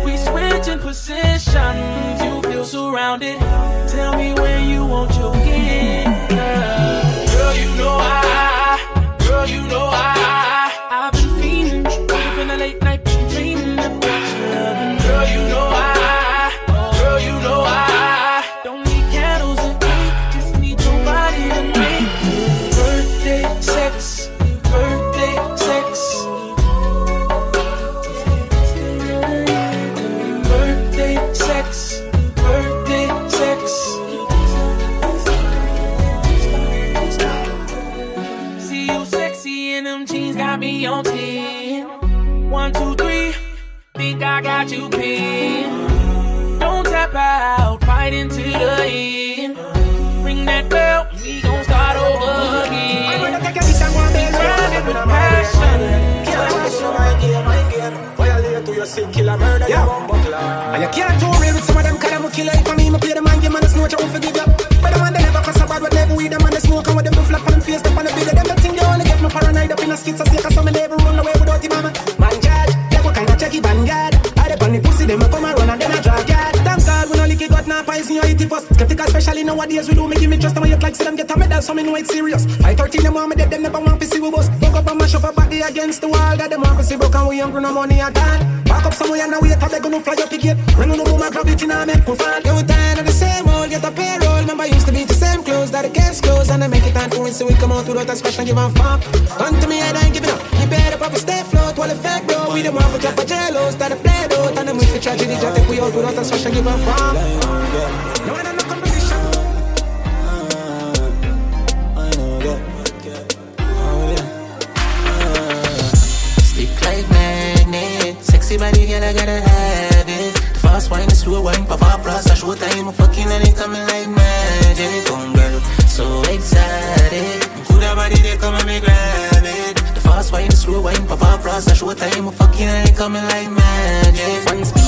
We switching positions. You feel surrounded. Tell me where you want your gift. Girl, you know I. I got you pinned. Don't tap out, fight into the end. Ring that bell, we gon' start over again. Grinding with passion. Violate to your sick killer murder, you bumbo And you can't too real with some of them cause I'm a killer If I mean, me play the man, give man a snort, I won't forgive you But the man, they never cross a bad with never weed Them man, they smoke and with them do flap and face up on the video Them, they think they only get me paranoid up in a schizophrenia So me never poison your eat it first. Skeptical, especially nowadays, we do me give me trust And when you like, see them get a medal, so me know it's serious 513, them want me dead, them never want to see we bust. Fuck up and mash up a body against the wall That them want to see broke and we hungry, no money at all. Back up somewhere and now I beg gonna fly up the gate. Ring on the woman, grab it in a make we fall You tired of the same role, get a payroll. Remember used to be the same clothes that the case close And I make it time to win, so we come out without a scratch and give a fuck. Run to me I ain't giving up. You better a stay float while the fake bro We them want to drop a jello, start a play And with the tragedy, just we give a fuck Stick like magnet. Sexy body, girl, I gotta have it. The fast wine, the slow wine, pop up, show time. I'm fucking coming like magic. Girl, so excited. Body, they fast wine, slow wine, a show time. I'm fucking coming like magic. One speech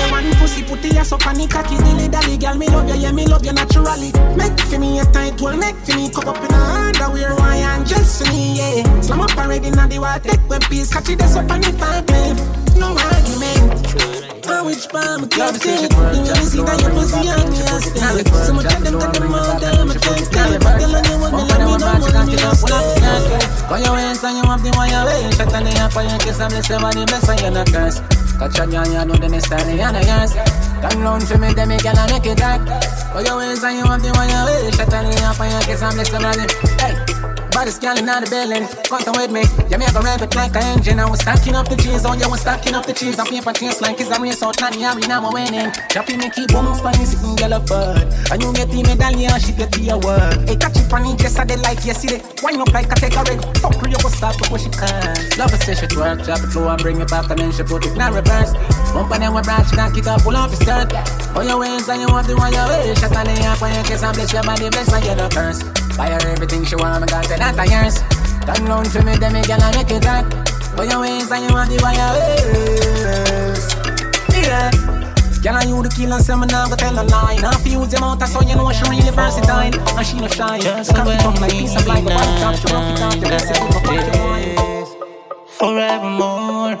Yeah, man, pussy put the ass up and the cocky dilly dally. Girl, me love you, yeah, me love you naturally. Make for me a tight one, make for me cup up in a underwear, why and just for me, yeah. Slam up already, now the water take one piece, catch it ass up and if I give. No argument. I wish by my club thing. You really see that your pussy on me last night. So much of them got them all down, I can't stand it. Girl, I know what me let me know what me lost last night. Call your hands and you have the wire, shut on the app and you kiss and bless everybody, bless and you're not cursed. Touch on your yard, then it's standing on the ass. Come round for me, then me get a naked dark. For your ways and you want the one your way. Shut on up on your kiss and mix. Hey. Body scanning out the building, come with me. Yeah, me I go rev it like an engine. I was stacking up the cheese, oh yeah, was stacking up the cheese. I paper chase like it's a race out, not the arena, I'm winning. Chopping me keep boom, spanning, sitting girl up bird. And you get the medallion, she get your word. Hey, catch it on the dress, I they like yesterday. Wind up like I take a rig. Fuck you go stop where she can. Love her, say she twerk, chop it low and bring it back, and then she put it in reverse. Bump then we branch, knock it up, pull off the skirt. On your ways and you want the one your way. Shut on the up when you kiss and bless your body, bless you the curse. Buy her everything she want, me got it, that a yours. Turn round for me, then me girl and make it hot. On your ways and you want the your ways. Yeah. Girl, and you the killer, say me nah go tell a lie. Now if you use your mouth, so you know she really versatile. And she no shy. Just it up like piece of like a body top. She rock it off the rest of it, fuck your wine. Forevermore,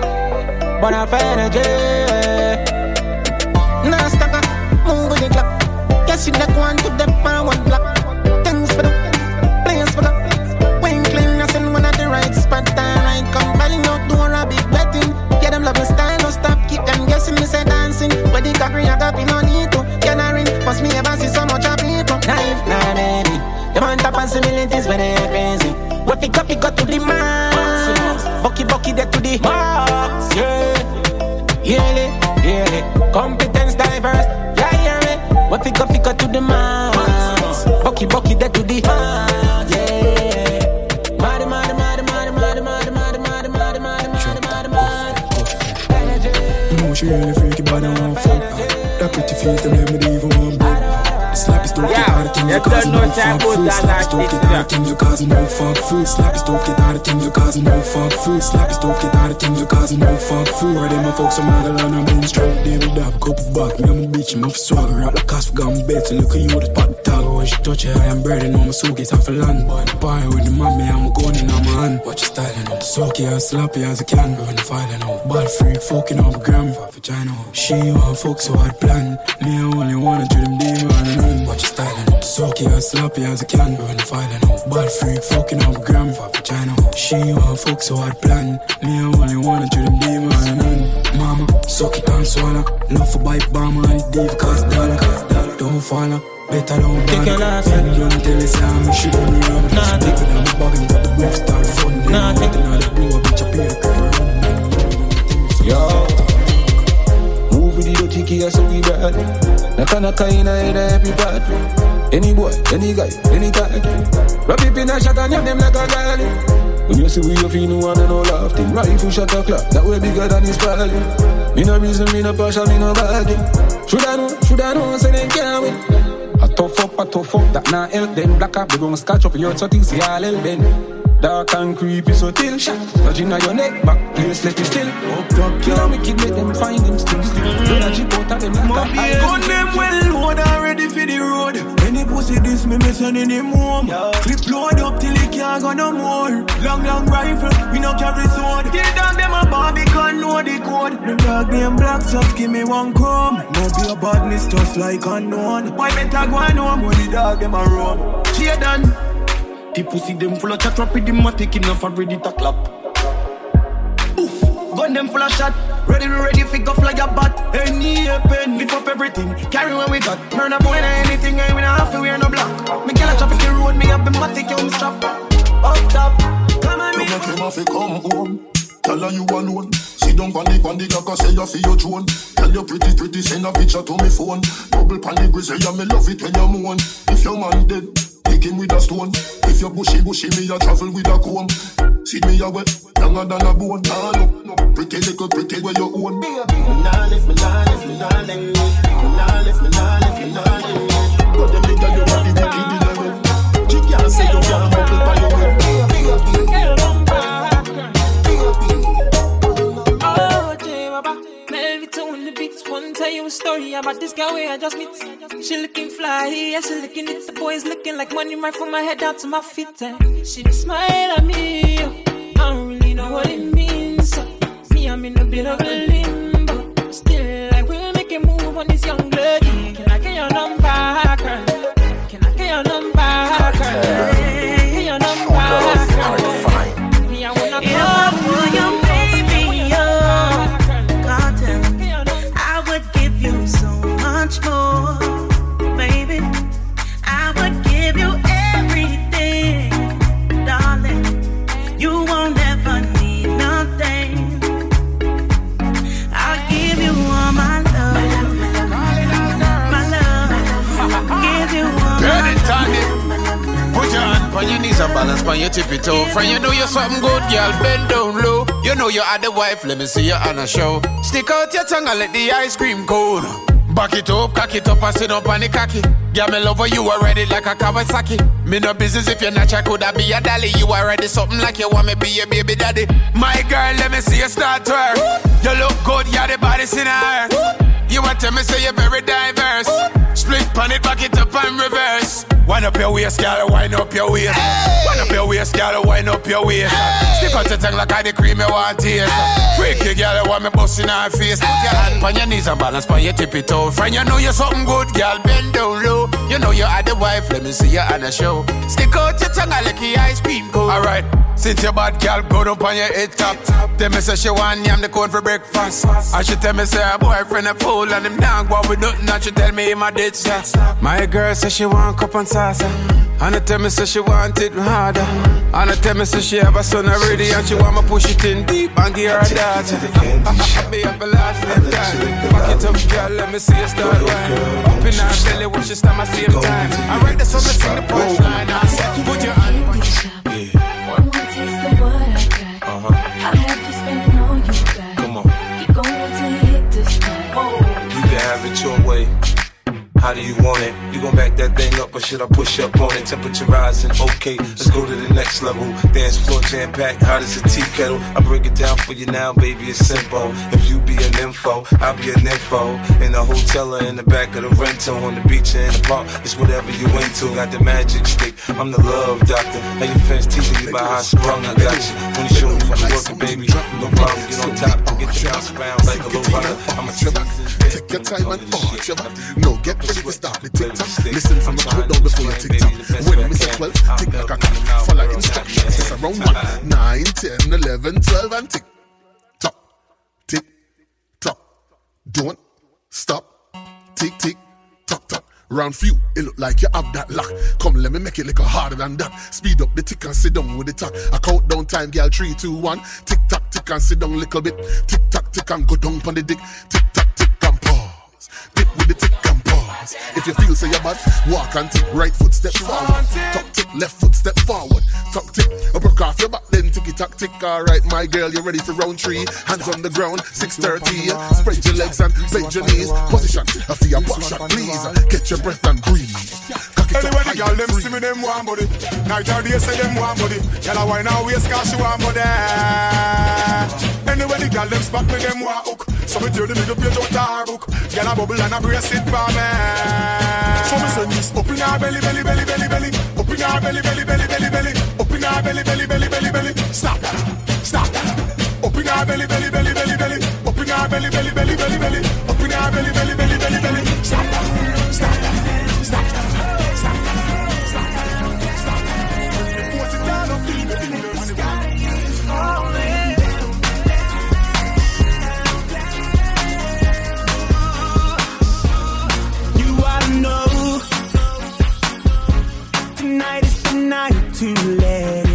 but eh, I energy. Nah, stuck up, move with the clock. Yes, you like one to the power one block. Thanks for the players for the wing clean. I send one at the right spot. And I come balling out, doing a big betting. Yeah, them loving style, no stop, keep them guessing. Me say dancing, where the cocky I got, no need to. Can I ring? Must me ever see so much of people. Knife, nah, baby. Them on top possibilities when they crazy. What pick up, pick up to max. Bucky, bucky, there to the max. Yeah, yearly, yearly. Competence diverse. Yeah, yeah, me. What pick up to the max. Bucky, bucky, there to the max. Yeah. Mad, mad, mad, mad, mad, mad, mad, mad, mad, mad, mad, mad. No, she really freaky, but I want fuck. That pretty face, them let me even you cause no fuck food. Slap dope, get out of things, you cause no fuck food. Slap dope, get out of things, you cause no fuck food. Slap dope, get out of things, you cause no fuck food. Or them a fuck some other land, I'm in straight, they with that couple back. Me, I'm a bitch, I'm off swagger, out like cast for bet. Look at you, the pot tag. When she touch her, I am and I'm a soak, it's off a land. Buy with the mommy, I'm a gun in my hand. Watch your styling up, soak it as sloppy as I can. In the filing up, bad freak, fucking up gram for vagina. She want fuck, so I'd plan. Me, I only wanna do them demon and none. Watch your styling up, soak it as sloppy as I can. Go in the filing up, bad freak, fucking up a gram for vagina. She want fuck, so I'd plan. Me, I only wanna do them demon and none. Mama, suck it and swallow. Love for bite bomb and it deep cause dollar. Don't follow. Better don't Take your bother. last Then don't tell us how me should be on. Nah, take it on the bag and got the broke start fun. Nah, take it on the blow, bitch, I pay the Yo. Key, so we bad. Knock on a kind of head every part. Any boy, any guy, any guy. Rub it in a shot and them like a girl. When you see we feel no one and no laughing. Rifle shot a clock, that way bigger than his body. Me no reason, me no partial, me no bad. Should I know, should I know, say they can't win. A tough up, a tough up, that not help them. Black up, they gon' scratch up your so things help them. Dark and creepy, so till shot. Touching on your neck, back place left it still. Up, up, kill me, kid, make them find him still. Mm. Don't a chip out of them like a I gun them well load and ready for the road. Any pussy this me me sending him home. Clip load up till he can't go no more. Long long rifle, we no carry sword. Kill dog them a Barbican know the code. The dog them black just give me one crumb. No be a badness just like unknown. Why better go on home when the dog them a roam? Cheer done. The pussy them full of chat rap with them a taking off ready to clap. Oof, gun them full of shot. Ready, ready, fi go fly a bat. Any pen, lift up everything. Carry what we got. Murder boy, na anything. I not have to wear no block. Me girl a traffic the road, me have the matic, you strap. Up top, come on me. Have to come home. Tell her you alone. Down on the on the cock say you feel your drone. Tell your pretty pretty send a picture to me phone. Double pan the grizzly, yeah me love it when you moan. If your man dead, him with a stone. If you bushy bushy, me a travel with a comb. See me a wet, longer than a bone. Nah, no, no, pretty little pretty where you own. Me nah lift, me nah lift, me nah lift, me nah lift, me nah lift, me nah lift. But them nigga you are the wicked in the head. She can't say you can't bubble by your head. Tell you a story about this guy where I just meet. She looking fly, yeah, she looking it. The boys looking like money right from my head down to my feet. And she just smile at me. Oh. I don't really know what it means. Me, I'm in a bit of a limbo. Still, I will make a move on this young lady. Can I get your number, girl? Can I get your number, girl? On your knees and balance on your tippy toe. Friend, you know you're something good, girl. Bend down low. You know you are the wife. Let me see you on a show. Stick out your tongue and let the ice cream cold. Back it up, cock it up and sit up on the cocky. Yeah, me love her, you already like a Kawasaki. Me no business if you're not, I could have be a dolly. You already something like you want me be your baby daddy. My girl, let me see you start to her. You look good, you're the baddest in her. You a tell me say you're very diverse. Split pan it, back it up and reverse. Wind up your waist, girl, wind up your waist. Wind up your waist, girl, wind up your waist. Stick out your tongue like I the cream you want taste. Freaky girl, want me busting her face. Put your hand on your knees and balance on your tippy toe. Friend, you know you're something good, girl, bend down low. You know you are the wife, let me see you on a show. Stick out your tongue I like your ice cream cone. Alright, since your bad girl go up on your head top. Tell me say she want yam the corn for breakfast. And she tell me say her boyfriend a fool and him down go with nothing. And she tell me him a dead shot. My girl say she want cup and salsa. And I tell me say she want it harder. And I tell me say she have a son already and she want me push it in deep and give her a daughter. Be up a last time. Back it up, girl, let me see you start wine. Up in her belly, watch you stand my same time. I write the song, I sing the punchline. I said, put your hand How do you want it? You gon' back that thing up or should I push up on it? Temperature rising, okay, let's go to the next level. Dance floor jam packed, hot as a tea kettle. I break it down for you now, baby, it's simple. If you be an info, I'll be an info. In the hotel or in the back of the rental, on the beach or in the park, it's whatever you into. Got the magic stick, I'm the love doctor. Now your fans teasing you about how I sprung, I got you. When you show me what you working, baby, no problem, get on top and get the bounce around like a little runner. I'm a Take your time and arch your back. No, get ready to start the tick tock. Listen from the cool down before you tick tock. When we say 12, tick like a clock. Follow instructions. It's around 1, 9, 10, 11, 12, and tick tock. Tick tock. Don't stop. Tick, tick, tock, tock. Round few, it look like you have that lock. Come, let me make it a little harder than that. Speed up the tick and sit down with the talk. I count down time, girl. Three, two, one. Tick tock, tick and sit down a little bit. Tick tock, tick and go down on the dick. Tick tock, tick and pause. Tick with the If you feel so you're bad, walk and tick. Right foot step forward. Tuck tick, left foot step forward. Tuck tick, I broke off your back, then ticky tock tick. Alright, my girl, you ready for round three? Hands on the ground, 630. Spread your legs and bend your knees. Position, a your back shot, please. Get your breath and breathe. Anyway, the girl them see me them want body. Night or day say them want body. Girl a wine and waist 'cause she want body. Anyway, the girl them spot me them hook. So me tear the middle page out her book. Girl a bubble and a brace it for me. So me send this up in her belly, belly, belly, belly, belly. Up in her belly, belly, belly, belly, belly. Up in her belly, belly, belly, belly, belly. Stop stop that. Up in her belly, belly, belly, belly, belly. Up in her belly, belly, belly, belly, belly. Up in her belly, belly, belly, belly, tonight to let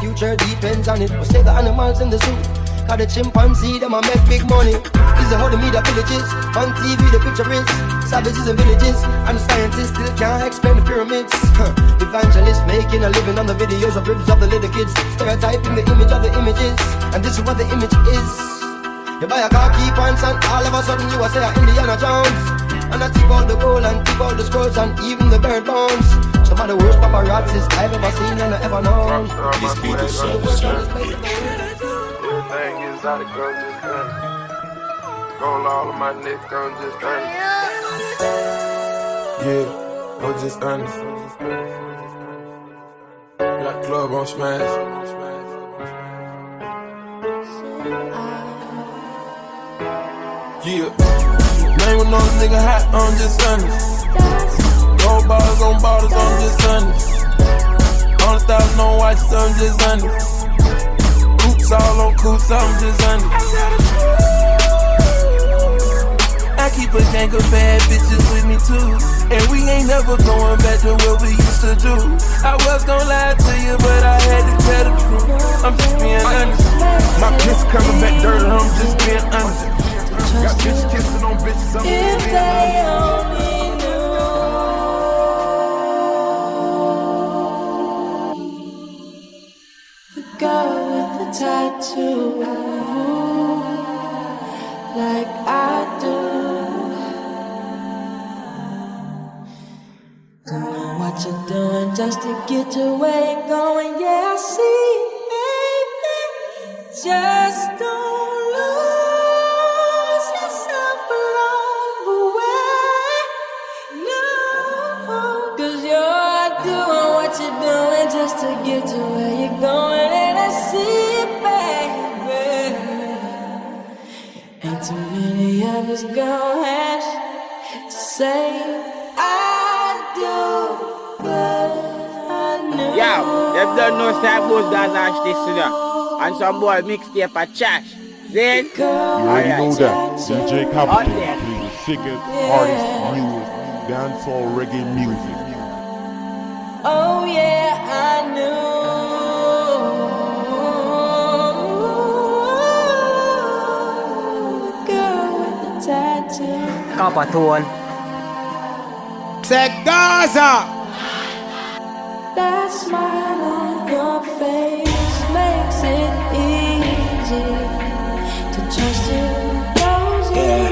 future depends on it. But save the animals in the zoo. Cause the chimpanzee, them a make big money. This is how the media villages. On TV, the picture is savages and villages. And the scientists still can't explain the pyramids. Huh. Evangelists making a living on the videos of ribs of the little kids. Stereotyping the image of the images. And this is what the image is. You buy a car, key points, and all of a sudden you are say a Indiana Jones. And I tip out the gold and tip out the scrolls and even the bird bones. Some of the worst paparazzis I've ever seen and ever known. This beat is so so Everything is out of girl just done. Roll all of my niggas, I'm just honest. Yeah, I'm just honest. Got club on smash. Yeah. Name with no nigga hot, I'm just honest. Gold bottles on bottles, I'm just honest. Hundred thousand on watches, I'm just honest. Coops all on coops, I'm just honest. I keep a gang of bad bitches with me too. And we ain't never going back to what we used to do. I was gonna lie to you, but I had to tell the truth. I'm just being honest. My piss coming back dirty, I'm just being honest. Got bitches kissing on bitches, I'm just being honest. Tattoo, like I do. Don't know what you're doing just to get your way going. Yeah, I see, baby. Just many of us gonna say I do, but I know. Yo, them don't know say both guys are this you know. And some boy mixtape a trash. Then, You already know that. DJ Kapatone plays the sickest, hardest, newest dancehall reggae music. Oh yeah, I knew. Kapatone. Say Gaza! That smile on your face makes it easy to trust you. Yeah.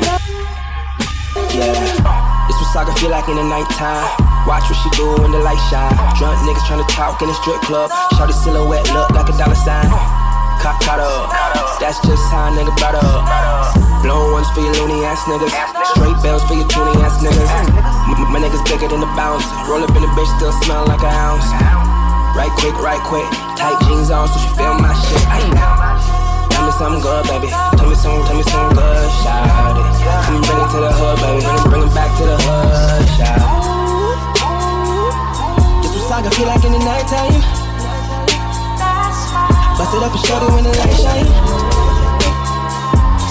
yeah, this was I feel like in the nighttime. Watch what she do when the light shine. Drunk niggas tryna talk in the strip club. Shout a silhouette look like a dollar sign. Caught, caught up. That's just how a nigga brought up. Blown ones for your loony ass niggas. Straight bells for your toony ass niggas. M- my niggas bigger than the bounce. Roll up in the bitch, still smell like an ounce. Right quick, right quick. Tight jeans on, so she feel my shit. Tell me something good, baby. Tell me something, tell me something good, shout it. Come bring it to the hood, baby. Bring it, bring it back to the hood, shout it. This what saga feel like in the nighttime. Bust it up and it when the light shine.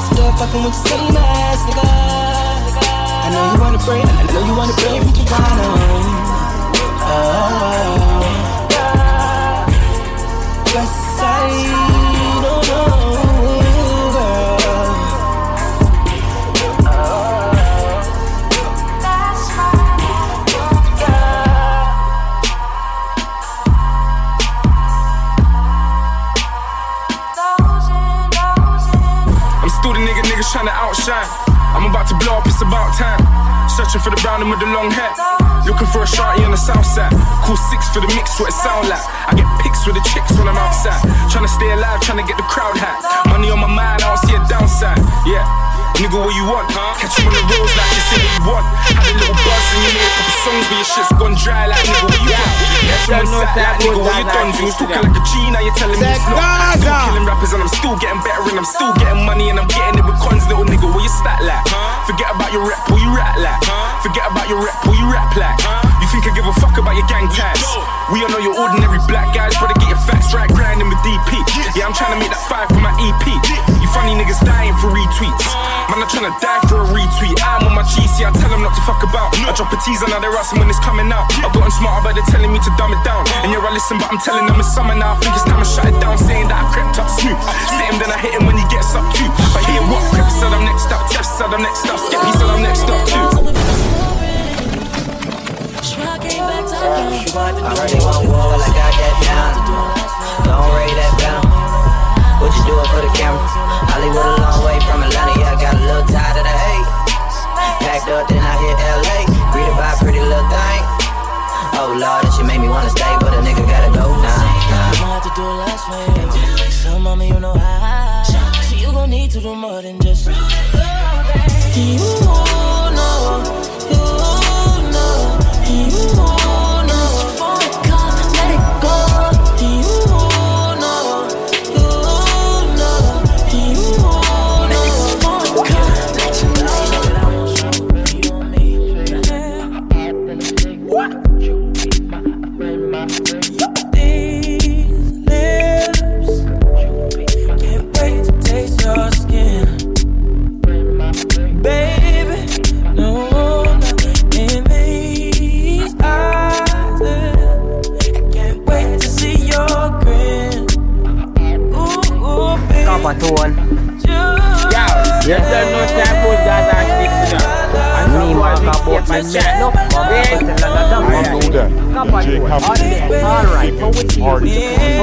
Still fucking with your same ass, nigga. I know you wanna break, I know you wanna break from Toronto. Oh, West side, oh no, outshine. I'm about to blow up, it's about time. Searching for the brown and with the long hair. Looking for a shorty on the south side. Cool six for the mix, what it sound like. I get pics with the chicks when I'm outside. Trying to stay alive, trying to get the crowd high. Money on my mind, I don't see a downside. Yeah. Nigga, what you want? Huh? Catch you on the roads like you say what you want. Had a little buzz and you made a couple songs, but your shit's gone dry like nigga, what you want? Catch you on side like nigga, what you done? You was talking like a G, now you're telling me it's not. Still killing rappers and I'm still getting better and I'm still getting money and I'm getting it with cons, little nigga, what you stat like? Huh? Forget about your rep, what you rap like? Huh? Forget about your rep, what you rap like? You think I give a fuck about your gang ties? We all know you're ordinary black guys, better get your facts right, grinding with DP. Yeah, I'm trying to make that five for my EP. You funny niggas dying for retweets. Man, I'm trying to die for a retweet. I'm on my GC, I tell them not to fuck about. I drop a teaser, now they're asking when it's coming out. I've gotten smarter, but they're telling me to dumb it down. And yeah, I listen, but I'm telling them it's summer now. I think it's time to shut it down, saying that I crept up smooth. See him, then I hit him when he gets up too. But hear what? Crip said I'm next up, Tef said I'm next up, Skippy said I'm next up too. I heard they want war, well I got that down. Don't rate that down. What you doing for the camera? Hollywood a long way from Atlanta, yeah, I got a little tired of the hate. Packed up, then I hit LA. Greeted by a pretty little thing. Oh Lord, that shit made me wanna stay, but a nigga gotta go now. You gon' have to do it last way. So, mama, you know how. So, you gon' need to do more than just. You know, you know, you boy mix tape and chat. I know that. DJ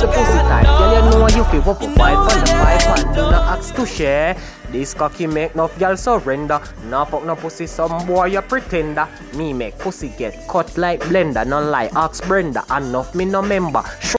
the pussy type Girl you know you feel up a five on the five and do not ask to share this cocky make enough girl surrender Nah fuck no pussy some boy you pretender Me make pussy get cut like blender None like Ox Brenda Enough me no member